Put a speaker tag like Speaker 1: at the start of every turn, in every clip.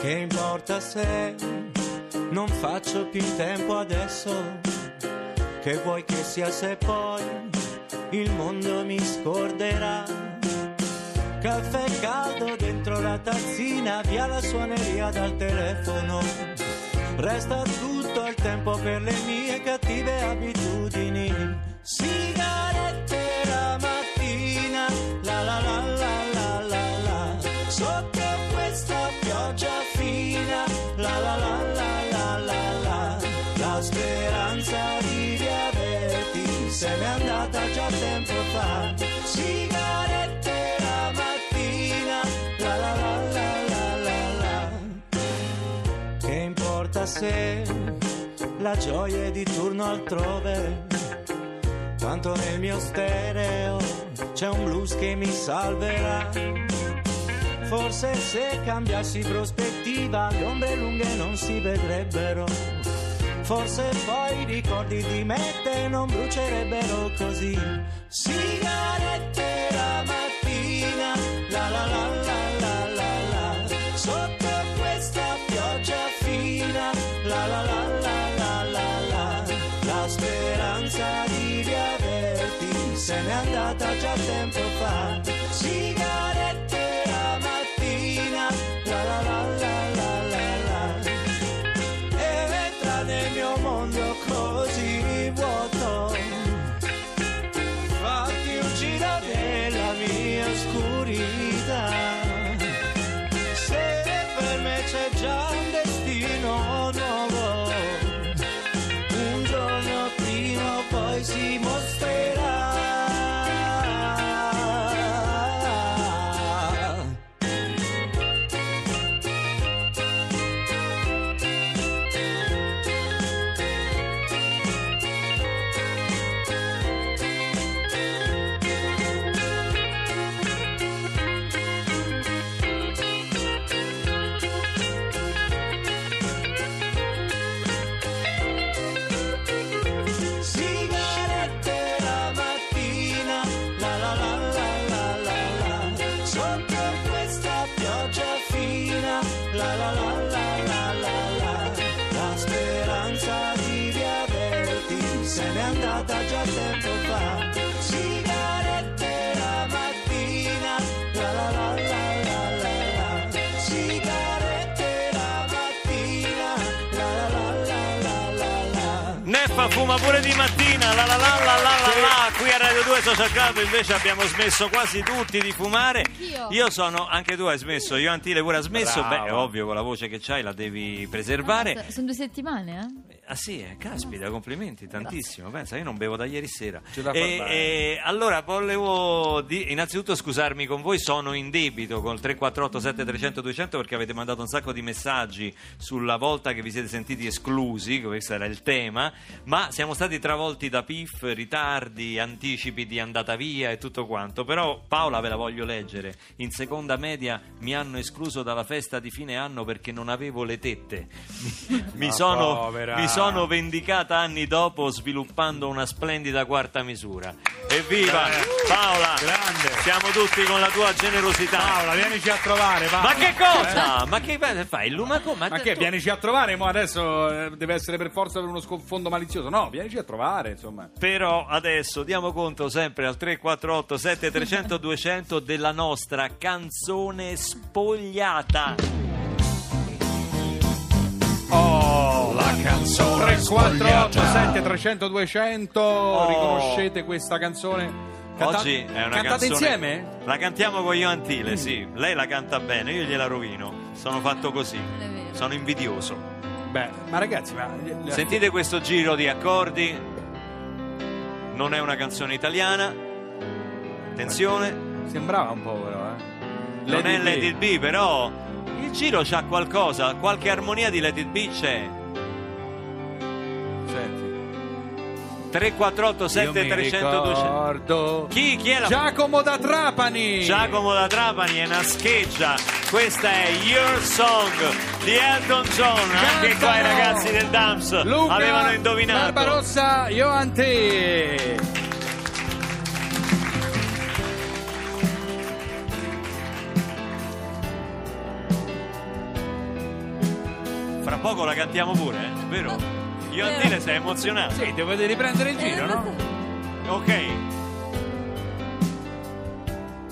Speaker 1: Che
Speaker 2: importa se non faccio più tempo adesso? Che vuoi che sia se poi il mondo mi scorderà? Caffè caldo dentro la tazzina, via la suoneria dal telefono. Resta tutto il tempo per le mie cattive abitudini. Sigarette se n'è andata già tempo fa. Sigarette la mattina, la la la la la la la. Che importa se la gioia è di turno altrove? Tanto nel mio stereo c'è un blues che mi salverà. Forse se cambiassi prospettiva le ombre lunghe non si vedrebbero. Forse poi i ricordi di me te non brucierebbero così. Sigarette la mattina, la la la la la la la. Sotto questa pioggia fina, la la la la la la la. La speranza di riaverti se n'è andata già tempo fa.
Speaker 3: Neffa fuma pure di mattina, la la la la la la la. Qui a Radio 2 Social Club invece abbiamo smesso quasi tutti di fumare. Io sono, anche tu hai smesso, io Antile pure ha smesso.
Speaker 4: Bravo.
Speaker 3: Beh, è ovvio, con la voce che c'hai la devi preservare.
Speaker 5: Sono due settimane, eh?
Speaker 3: Ah sì, eh, caspita, complimenti, tantissimo. Pensa, io non bevo da ieri sera.
Speaker 4: Ce la fa
Speaker 3: E,
Speaker 4: fare.
Speaker 3: e allora volevo di- innanzitutto scusarmi con voi, sono in debito col 348 7300 200 perché avete mandato un sacco di messaggi sulla volta che vi siete sentiti esclusi, questo era il tema, ma siamo stati travolti da PIF, ritardi, anticipi di andata via e tutto quanto. Però Paola ve la voglio leggere. In seconda media mi hanno escluso dalla festa di fine anno perché non avevo le tette. Mi, mi
Speaker 4: Ma
Speaker 3: sono,
Speaker 4: povera.
Speaker 3: mi sono vendicata anni dopo sviluppando una splendida quarta misura. Evviva Paola!
Speaker 4: Grande.
Speaker 3: Siamo tutti con la tua generosità.
Speaker 4: Paola, vienici a trovare, Paola.
Speaker 3: Ma che cosa? Ma che fai? Il lumaco?
Speaker 4: Ma che,
Speaker 3: tu-
Speaker 4: vienici a trovare? Mo adesso eh, deve essere per forza per uno sfondo malizioso. No, vienici a trovare, insomma.
Speaker 3: Però adesso diamo conto sempre al 348 7300 200 della nostra canzone spogliata. La canzone
Speaker 4: 348
Speaker 3: spogliata.
Speaker 4: 7300 200
Speaker 3: Oh.
Speaker 4: Riconoscete questa canzone Canta-
Speaker 3: Oggi è una
Speaker 4: cantate
Speaker 3: canzone.
Speaker 4: insieme?
Speaker 3: La cantiamo con Io Antile, sì. Lei la canta bene, io gliela rovino. Sono fatto così. Sono invidioso.
Speaker 4: Beh, ma ragazzi, ma...
Speaker 3: Sentite questo giro di accordi. Non è una canzone italiana. Attenzione.
Speaker 4: Sembrava un po' però, eh.
Speaker 3: Non è
Speaker 4: Lady B.
Speaker 3: Be, però il giro c'ha qualcosa, qualche armonia di Let It Be c'è.
Speaker 4: Senti.
Speaker 3: 348
Speaker 4: Io mi
Speaker 3: 7300 200.
Speaker 4: ricordo
Speaker 3: Chi, chi è la
Speaker 4: Giacomo da Trapani.
Speaker 3: Giacomo da Trapani è una scheggia. Questa è Your Song di Elton John. Anche qua i
Speaker 4: Cantano
Speaker 3: ragazzi del Dams
Speaker 4: Luca
Speaker 3: avevano indovinato.
Speaker 4: Barbarossa, Ioante.
Speaker 3: Fra poco la cantiamo pure, eh? vero? Io
Speaker 5: Vero.
Speaker 3: Antile sei emozionato.
Speaker 4: Sì, dovete riprendere il giro, no?
Speaker 3: Ok.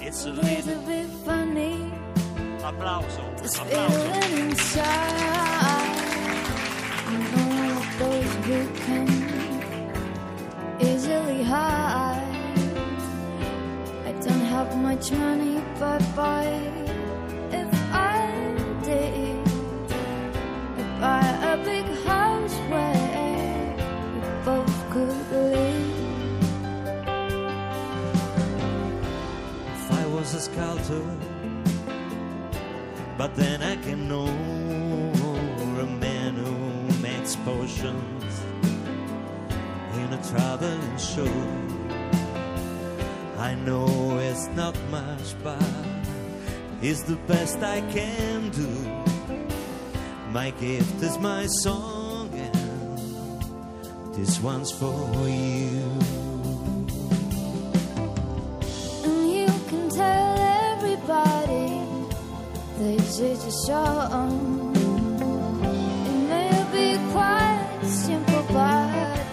Speaker 3: It's a little
Speaker 5: a bit funny,
Speaker 3: applauso.
Speaker 5: this
Speaker 3: Applauso.
Speaker 5: feeling inside. You know what those we can easily hide. I don't have much money, but boy,
Speaker 2: But then I can know a man who makes potions in a traveling show. I know it's not much, but it's the best I can do. My gift is my song, and this one's for you.
Speaker 5: Song. It may be quite simple, but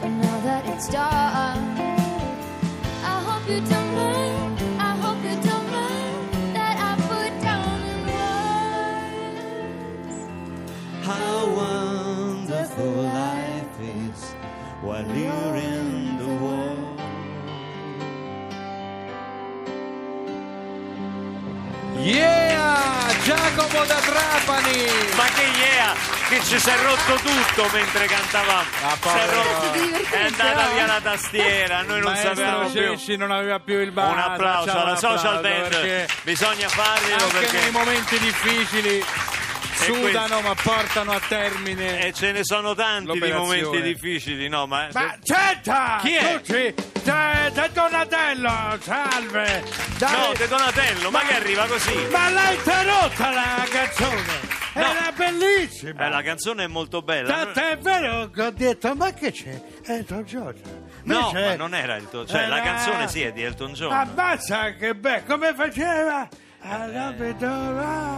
Speaker 5: but now that it's done,
Speaker 4: Giacomo da Trapani.
Speaker 3: Ma che yeah! Che ci si è rotto tutto mentre cantavamo.
Speaker 4: Ah,
Speaker 3: Si è
Speaker 4: povero.
Speaker 3: rotto- È andata via la tastiera, noi non
Speaker 4: Maestro
Speaker 3: sapevamo più.
Speaker 4: Cecci non aveva più il bar.
Speaker 3: Un applauso alla social band. Bisogna farglielo
Speaker 4: Anche
Speaker 3: perché
Speaker 4: nei momenti difficili sudano ma portano a termine.
Speaker 3: e ce ne sono tanti di momenti difficili, no? Ma,
Speaker 4: Ma senta!
Speaker 3: Chi è?
Speaker 4: Tucci, c'è Donatello, salve! Dai.
Speaker 3: No, De Donatello, ma che arriva così?
Speaker 4: Ma l'ha interrotta la canzone!
Speaker 3: No.
Speaker 4: Era bellissima!
Speaker 3: Eh, la canzone è molto bella.
Speaker 4: Tanto è vero che ho detto, ma che c'è? Elton John.
Speaker 3: No, ma non era Elton Cioè, la
Speaker 4: era-
Speaker 3: canzone sì è di Elton John.
Speaker 4: Ammazza che bello, come faceva? A Rapido-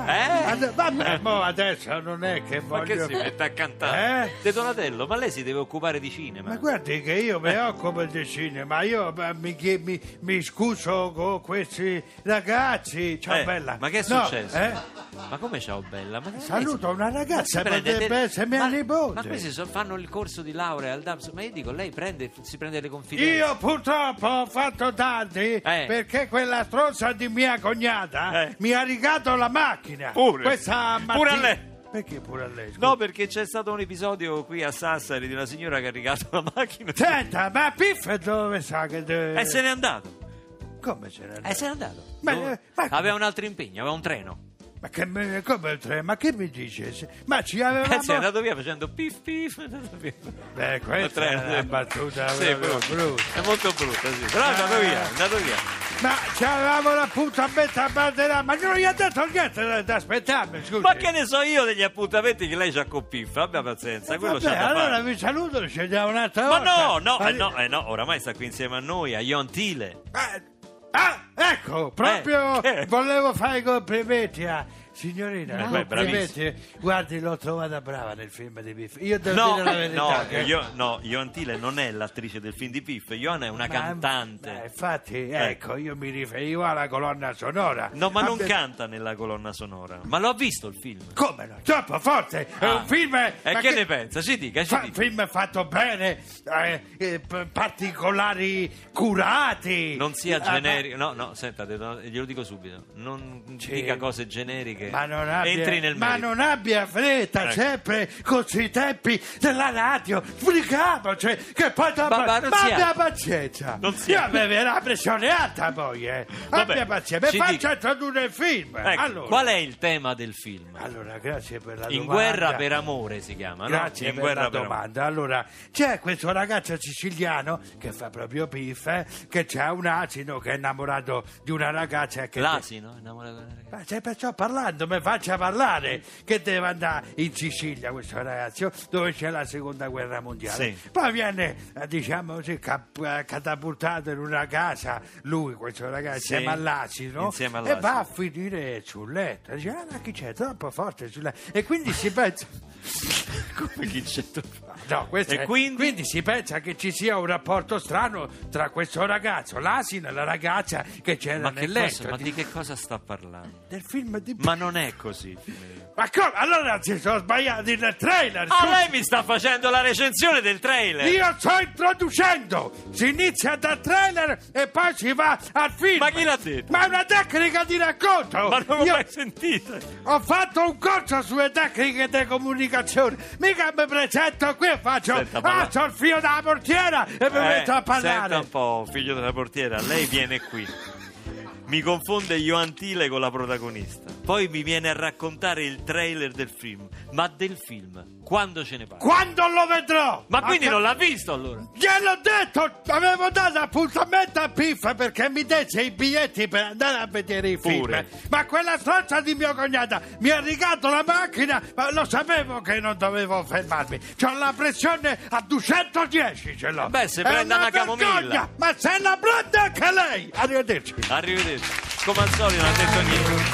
Speaker 3: Eh?
Speaker 4: Ad- Vabbè, mo adesso non è che
Speaker 3: Ma che
Speaker 4: voglio...
Speaker 3: si mette a cantare?
Speaker 4: Eh?
Speaker 3: De Donatello, ma lei si deve occupare di cinema.
Speaker 4: Ma guardi che io mi occupo di cinema, io eh, mi, mi- mi scuso con questi ragazzi. Ciao
Speaker 3: Eh,
Speaker 4: bella.
Speaker 3: ma che è
Speaker 4: No,
Speaker 3: successo?
Speaker 4: eh?
Speaker 3: Ma come ciao bella? Ma che
Speaker 4: Saluto una ragazza,
Speaker 3: Prende
Speaker 4: potrebbe
Speaker 3: delle-
Speaker 4: essere mia
Speaker 3: ma,
Speaker 4: nipote.
Speaker 3: Ma questi so- fanno il corso di laurea al DAMS. Ma io dico, lei prende, si prende le confidenze.
Speaker 4: Io purtroppo ho fatto tardi
Speaker 3: Eh.
Speaker 4: perché quella stronza di mia cognata
Speaker 3: Eh.
Speaker 4: mi ha rigato la macchina.
Speaker 3: Pure?
Speaker 4: Questa mattina...
Speaker 3: Pure a lei?
Speaker 4: Perché pure a lei? scusa?
Speaker 3: No, perché c'è stato un episodio qui a Sassari di una signora che ha rigato la macchina.
Speaker 4: Senta, ma Piff dove sa che...
Speaker 3: E se n'è andato.
Speaker 4: Come se ne
Speaker 3: E se n'è andato.
Speaker 4: Ma-
Speaker 3: Dove-
Speaker 4: ma-
Speaker 3: Aveva un altro impegno, aveva un treno.
Speaker 4: Ma che me- come il treno? Ma che mi dice? Se- Ma ci avevamo...
Speaker 3: E si è andato via facendo pif pif. è andato via.
Speaker 4: Beh, questa è una battuta
Speaker 3: Sì,
Speaker 4: proprio
Speaker 3: brutta. È molto brutta, sì. Però è andato via, è andato via.
Speaker 4: Ma ci avevamo l'appuntamento a Banderà, ma non gli ha detto niente da, da aspettarmi, scusi.
Speaker 3: Ma che ne so io degli appuntamenti che lei c'ha con Piff? Abbia pazienza, quello
Speaker 4: Vabbè,
Speaker 3: c'ha da
Speaker 4: allora
Speaker 3: fare.
Speaker 4: vi saluto, ci vediamo un'altra
Speaker 3: Ma
Speaker 4: volta.
Speaker 3: no, no,
Speaker 4: Ma-
Speaker 3: eh, no, eh, no, oramai sta qui insieme a noi, a Iontile.
Speaker 4: Ah, ah, ecco, proprio
Speaker 3: Eh, che?
Speaker 4: volevo fare i complimenti a, signorina,
Speaker 6: No.
Speaker 3: Beh,
Speaker 4: complimenti. Guardi, l'ho trovata brava nel film di Piff. Io devo
Speaker 3: No,
Speaker 4: dire la verità.
Speaker 3: no,
Speaker 4: che-
Speaker 3: io, no, Joan Tile non è l'attrice del film di Piff, Joan è una
Speaker 4: Ma-
Speaker 3: cantante.
Speaker 4: eh, infatti, ecco, io mi riferivo alla colonna sonora.
Speaker 3: No, ma non
Speaker 4: Vabbè,
Speaker 3: canta nella colonna sonora. Ma l'ho visto il film.
Speaker 4: Come no? Troppo forte! È
Speaker 3: Ah.
Speaker 4: un film.
Speaker 3: E
Speaker 4: ma
Speaker 3: che ne pensa? Ci dica, ci
Speaker 4: Fa-
Speaker 3: dica.
Speaker 4: film fatto bene, eh, eh, particolari curati.
Speaker 3: Non sia
Speaker 4: Ah, ma-
Speaker 3: generico. No, no, senta, glielo dico subito. Non
Speaker 4: Sì.
Speaker 3: dica cose generiche.
Speaker 4: Ma non abbia,
Speaker 3: Entri nel
Speaker 4: ma non abbia fretta,
Speaker 3: Ecco.
Speaker 4: sempre con i tempi della radio. Sbrigamoci, che poi dopo.
Speaker 3: Ma- ma non si
Speaker 4: abbia
Speaker 3: ha-
Speaker 4: pazienza.
Speaker 3: Non si
Speaker 4: Io avevo la pressione alta poi, eh.
Speaker 3: Vabbè,
Speaker 4: abbia pazienza. Mi
Speaker 3: ci
Speaker 4: faccia
Speaker 3: dica.
Speaker 4: introdurre il film.
Speaker 3: Ecco,
Speaker 4: allora.
Speaker 3: qual è il tema del film?
Speaker 4: Allora, grazie per la
Speaker 3: In
Speaker 4: domanda.
Speaker 3: guerra per amore si chiama, no?
Speaker 4: Grazie
Speaker 3: In
Speaker 4: per
Speaker 3: guerra
Speaker 4: la
Speaker 3: per amore.
Speaker 4: domanda. Allora, c'è questo ragazzo siciliano che fa proprio piff, eh, che c'ha un asino che è innamorato di una ragazza che...
Speaker 3: L'asino? Innamorato della ragazza.
Speaker 4: Ma se perciò parlando, mi faccia parlare che deve andare in Sicilia questo ragazzo dove c'è la seconda guerra mondiale.
Speaker 3: Sì.
Speaker 4: Poi viene, eh, diciamo così, cap- eh, catapultato in una casa, lui, questo ragazzo,
Speaker 3: Sì.
Speaker 4: insieme all'asino,
Speaker 3: Insieme
Speaker 4: e va a finire sul letto. Dice, ah, ma chi c'è? Troppo forte sul letto. E quindi si pensa...
Speaker 3: Come chi c'è tu?
Speaker 4: No,
Speaker 3: E
Speaker 4: è-
Speaker 3: quindi?
Speaker 4: si pensa che ci sia un rapporto strano tra questo ragazzo, l'asino e la ragazza che c'era
Speaker 3: Ma, che
Speaker 4: nel
Speaker 3: cosa,
Speaker 4: letto.
Speaker 3: ma di che cosa sta parlando?
Speaker 4: Del film di...
Speaker 3: Ma non è così.
Speaker 4: Ma come? Allora si sono sbagliati nel trailer.
Speaker 3: Ah,
Speaker 4: scusi.
Speaker 3: lei mi sta facendo la recensione del trailer.
Speaker 4: Io sto introducendo. Si inizia dal trailer e poi si va al film.
Speaker 3: Ma chi l'ha detto?
Speaker 4: Ma è una tecnica di racconto.
Speaker 3: Ma non l'ho
Speaker 4: Io
Speaker 3: mai sentito.
Speaker 4: ho fatto un corso sulle tecniche di comunicazione. Mica mi presento qui e faccio.
Speaker 3: Senta, parla-
Speaker 4: ah, sono il figlio della portiera e mi
Speaker 3: Eh,
Speaker 4: metto a
Speaker 3: Senta
Speaker 4: parlare.
Speaker 3: un po', figlio della portiera, lei viene qui. Mi confonde Joan Tile con la protagonista. Poi mi viene a raccontare il trailer del film. Ma del film, quando ce ne parla?
Speaker 4: Quando lo vedrò?
Speaker 3: Ma quindi non l'ha visto allora?
Speaker 4: Gliel'ho detto, avevo dato appuntamento a Piff perché mi desse i biglietti per andare a vedere i
Speaker 3: Pure.
Speaker 4: film. Ma quella stronza di mio cognato mi ha rigato la macchina, ma lo sapevo che non dovevo fermarmi. C'ho la pressione a 210 ce l'ho.
Speaker 3: Beh, se
Speaker 4: È
Speaker 3: prenda una
Speaker 4: vergogna,
Speaker 3: camomilla.
Speaker 4: Ma se la prende anche lei. Arrivederci.
Speaker 3: Arrivederci. Come al solito non ha detto niente.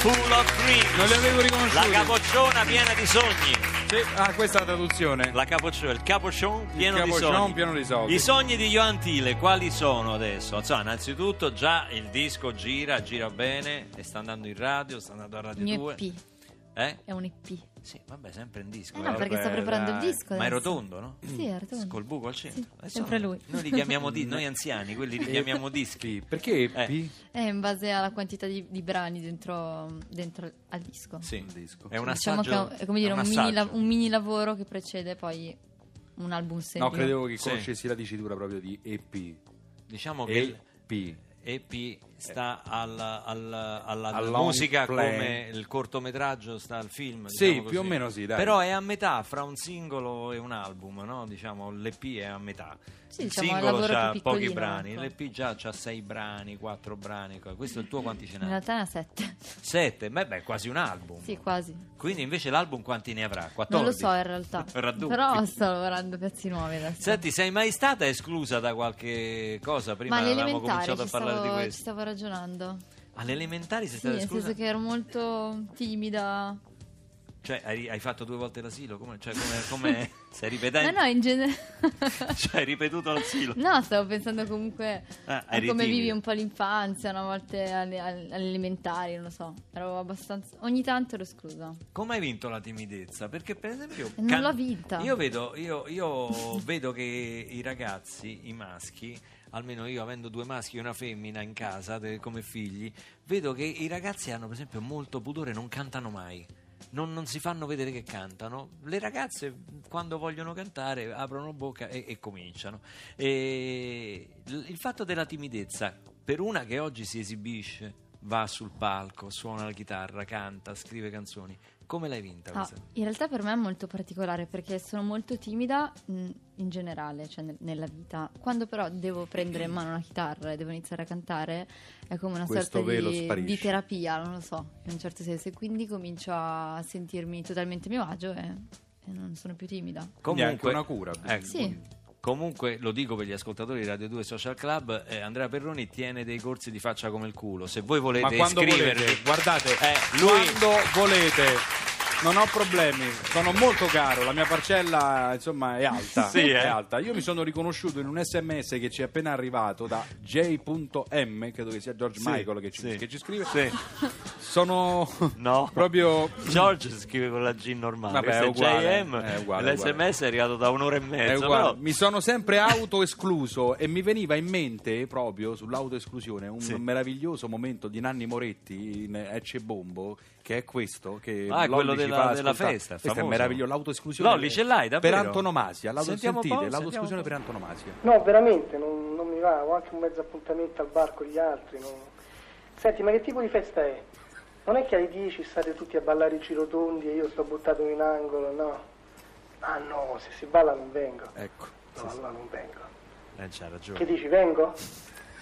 Speaker 3: Full of Dreams.
Speaker 7: Non li avevo riconosciuti.
Speaker 3: La capocciona piena di sogni.
Speaker 7: Sì, Ah, questa è la traduzione.
Speaker 3: La capocciona, il capoccion pieno di
Speaker 7: capoccion
Speaker 3: sogni.
Speaker 7: pieno di soldi.
Speaker 3: I sogni di Johan Tile, quali sono adesso? Insomma, innanzitutto già il disco gira, gira bene, e sta andando in radio, sta andando a Radio
Speaker 8: Il
Speaker 3: 2.
Speaker 8: mio EP.
Speaker 3: Eh?
Speaker 8: È un EP.
Speaker 3: Sì, vabbè, sempre in disco.
Speaker 8: Eh no, perché sta preparando il disco
Speaker 3: Ma è rotondo, no?
Speaker 8: Sì, è rotondo.
Speaker 3: Col buco al centro.
Speaker 8: Sì, sempre
Speaker 3: noi-
Speaker 8: lui.
Speaker 3: Noi li chiamiamo di- noi anziani, quelli li chiamiamo dischi.
Speaker 7: Perché
Speaker 3: Eh.
Speaker 7: EP?
Speaker 8: È in base alla quantità di, di brani dentro, dentro al disco.
Speaker 3: Sì,
Speaker 7: disco.
Speaker 3: è un
Speaker 8: diciamo
Speaker 3: assaggio.
Speaker 8: che è come dire
Speaker 3: è
Speaker 8: un, mini, la- un mini lavoro che precede poi un album serio.
Speaker 7: No, credevo che
Speaker 3: Sì.
Speaker 7: conoscessi la dicitura proprio di EP.
Speaker 3: Diciamo che il
Speaker 7: EP.
Speaker 3: EP sta alla, alla- alla
Speaker 7: Al
Speaker 3: musica come il cortometraggio sta al film.
Speaker 7: Sì,
Speaker 3: diciamo
Speaker 7: più o meno sì, dai.
Speaker 3: Però è a metà fra un singolo e un album, no? Diciamo, l'EP è a metà.
Speaker 8: Sì,
Speaker 3: il
Speaker 8: diciamo,
Speaker 3: singolo ha pochi brani,
Speaker 8: ecco.
Speaker 3: l'EP già ha sei brani, quattro brani. Questo è il tuo quanti ce
Speaker 8: In
Speaker 3: n'ha?
Speaker 8: realtà ne ha sette.
Speaker 3: Sette? Beh, beh, quasi un album.
Speaker 8: sì, quasi.
Speaker 3: Quindi invece l'album quanti ne avrà? 14?
Speaker 8: Non lo so in realtà. Però sto lavorando pezzi nuovi adesso.
Speaker 3: Senti, sei mai stata esclusa da qualche cosa? Prima
Speaker 8: Ma
Speaker 3: avevamo cominciato a
Speaker 8: ci
Speaker 3: parlare
Speaker 8: stavo,
Speaker 3: di
Speaker 8: ci
Speaker 3: questo.
Speaker 8: stavo ragionando.
Speaker 3: Alle elementari sei
Speaker 8: Sì,
Speaker 3: stata
Speaker 8: nel
Speaker 3: esclusa?
Speaker 8: senso che ero molto timida.
Speaker 3: Cioè, hai, hai fatto due volte l'asilo? Come, cioè, come, come sei ripetente?
Speaker 8: no, in genere.
Speaker 3: Cioè, hai ripetuto l'asilo?
Speaker 8: No, stavo pensando comunque
Speaker 3: Ah,
Speaker 8: a come vivi un po' l'infanzia, una volta alle, alle- alle elementari, non lo so. Ero abbastanza. Ogni tanto ero esclusa.
Speaker 3: Come hai vinto la timidezza? Perché, per esempio.
Speaker 8: Non l'ho vinta.
Speaker 3: Io vedo, io, io vedo che i ragazzi, i maschi, almeno io avendo due maschi e una femmina in casa de- come figli, vedo che i ragazzi hanno, per esempio, molto pudore, non cantano mai. Non, non si fanno vedere che cantano. Le ragazze, quando vogliono cantare, aprono bocca e, e cominciano. E il fatto della timidezza, per una che oggi si esibisce, va sul palco, suona la chitarra, canta, scrive canzoni, come l'hai vinta
Speaker 8: Ah, in realtà per me è molto particolare perché sono molto timida mh, in generale, cioè nel- nella vita. Quando però devo prendere in mano una chitarra e devo iniziare a cantare, è come una
Speaker 7: Questo
Speaker 8: sorta
Speaker 7: velo
Speaker 8: di, di terapia, non lo so, in un certo senso. E quindi comincio a sentirmi totalmente a mio agio e, e non sono più timida.
Speaker 7: Quindi è una cura.
Speaker 3: ecco,
Speaker 8: Sì.
Speaker 3: Comunque, lo dico per gli ascoltatori di Radio 2 Social Club, eh, Andrea Perroni tiene dei corsi di faccia come il culo. Se voi volete
Speaker 7: Ma quando
Speaker 3: iscrivervi,
Speaker 7: volete, guardate,
Speaker 3: Eh, lui-
Speaker 7: quando volete, non ho problemi, sono molto caro, la mia parcella insomma è alta,
Speaker 3: Sì, eh.
Speaker 7: è alta. Io mi sono riconosciuto in un sms che ci è appena arrivato da J.M, credo che sia George
Speaker 3: Sì,
Speaker 7: Michael che ci,
Speaker 3: sì.
Speaker 7: che ci scrive.
Speaker 3: Sì.
Speaker 7: Sono
Speaker 3: No.
Speaker 7: proprio...
Speaker 3: George scrive con la G normale,
Speaker 7: Vabbè, è uguale,
Speaker 3: JM,
Speaker 7: è uguale, è
Speaker 3: l'SMS è arrivato da un'ora e
Speaker 7: È
Speaker 3: mezza.
Speaker 7: uguale.
Speaker 3: però-
Speaker 7: Mi sono sempre autoescluso e mi veniva in mente proprio sull'autoesclusione un meraviglioso momento di Nanni Moretti in Ecce Bombo che è questo che
Speaker 3: Ah, quello della-
Speaker 7: fa
Speaker 3: della festa,
Speaker 7: questo è meraviglioso l'autoesclusione
Speaker 3: Lolli, ce l'hai, davvero?
Speaker 7: per antonomasia l'auto- sentite,
Speaker 3: po',
Speaker 7: l'autoesclusione per antonomasia
Speaker 9: No, veramente, non, non mi va, ho anche un mezzo appuntamento al bar con gli altri. non- Senti, ma che tipo di festa è? Non è che alle 10 state tutti a ballare i girotondi e io sto buttato in angolo, no? Ah no, se si balla non vengo.
Speaker 7: ecco
Speaker 9: No, allora non vengo.
Speaker 3: Eh, c'ha ragione.
Speaker 9: Che dici, vengo?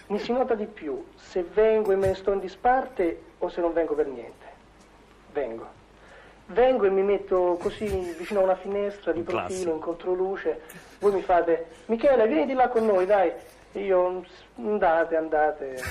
Speaker 9: Mi si nota di più se vengo e me ne sto in disparte o se non vengo per niente. Vengo. Vengo e mi metto così vicino a una finestra di profilo,
Speaker 3: classico.
Speaker 9: in controluce. Voi mi fate, Michele, vieni di là con noi, dai. Io, andate, andate.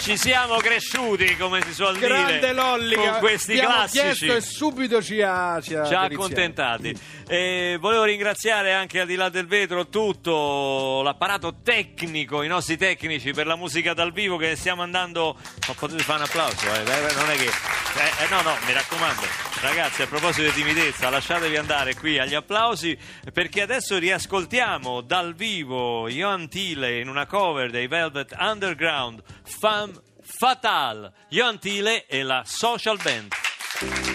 Speaker 3: Ci siamo cresciuti, come si suol
Speaker 7: grande
Speaker 3: dire,
Speaker 7: Lolli
Speaker 3: con questi classici.
Speaker 7: e subito ci ha ci ha
Speaker 3: Ci ha accontentati. E volevo ringraziare anche al di là del vetro tutto l'apparato tecnico, i nostri tecnici per la musica dal vivo che stiamo andando. Ma potete fare un applauso, eh? Non è che. Eh, eh, no, no, mi raccomando, ragazzi, a proposito di timidezza, lasciatevi andare qui agli applausi perché adesso riascoltiamo dal vivo Johan Thiele in una cover dei Velvet Underground, Femme Fatale. Johan Thiele e la Social Band.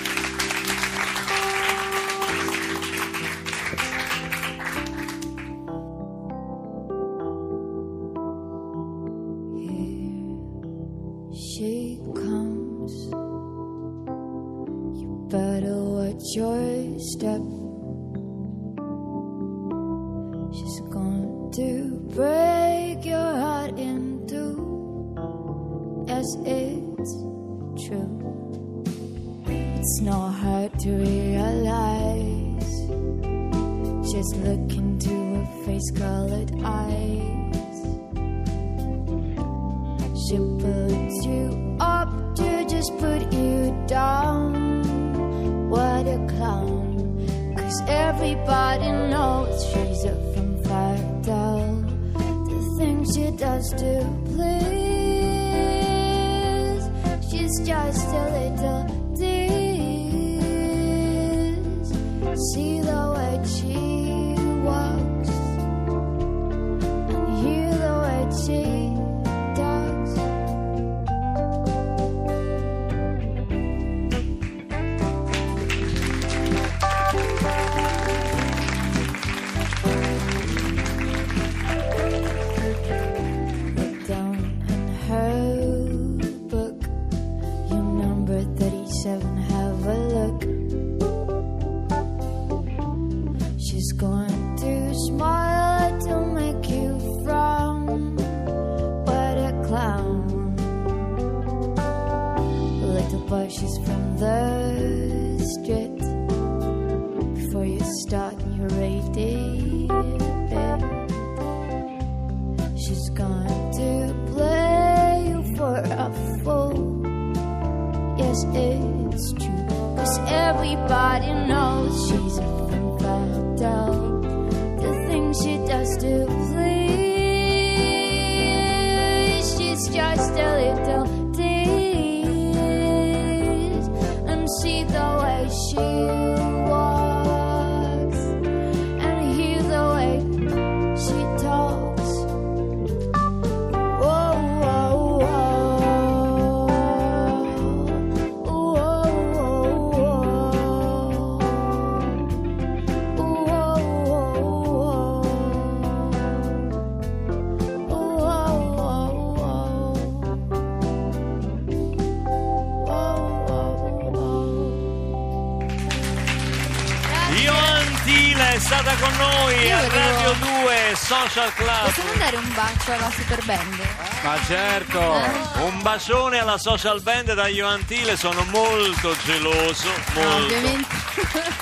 Speaker 5: Step. She's going to break your heart in two. Yes, it's true. It's not hard to realize. Just look into her face colored eyes. She puts you up to just put you down. Cause everybody knows she's a from Fidel. The things she does to please. She's just a little tease. See the way She's going to play you for a fool. Yes, it's true. Cause everybody knows
Speaker 3: stata con noi
Speaker 8: Io
Speaker 3: a Radio 2 Social Club.
Speaker 8: Possiamo dare un bacio alla super band?
Speaker 7: Ma certo.
Speaker 3: Un bacione alla social band da Ioan Tile, sono molto geloso, molto.
Speaker 8: ovviamente.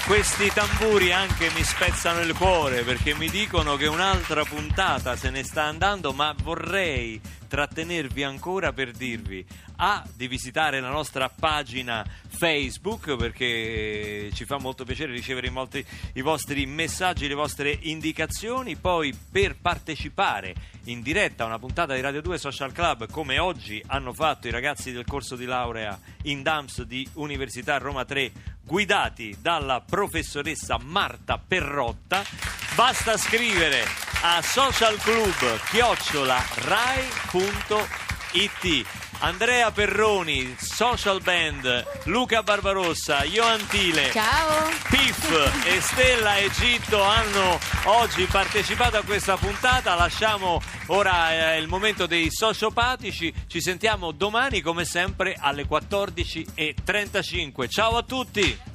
Speaker 3: Questi tamburi anche mi spezzano il cuore perché mi dicono che un'altra puntata se ne sta andando, ma vorrei trattenervi ancora per dirvi A di visitare la nostra pagina Facebook perché ci fa molto piacere ricevere molti- i vostri messaggi, le vostre indicazioni, poi per partecipare in diretta a una puntata di Radio 2 Social Club come oggi hanno fatto i ragazzi del corso di laurea in DAMS di Università Roma 3 guidati dalla professoressa Marta Perrotta basta scrivere a socialclub chiocciola rai.it Andrea Perroni, Social Band, Luca Barbarossa, Ioan Tile,
Speaker 8: Ciao.
Speaker 3: Piff e Stella Egitto hanno oggi partecipato a questa puntata. Lasciamo ora eh, il momento dei sociopatici. Ci sentiamo domani come sempre alle 14.35. Ciao a tutti!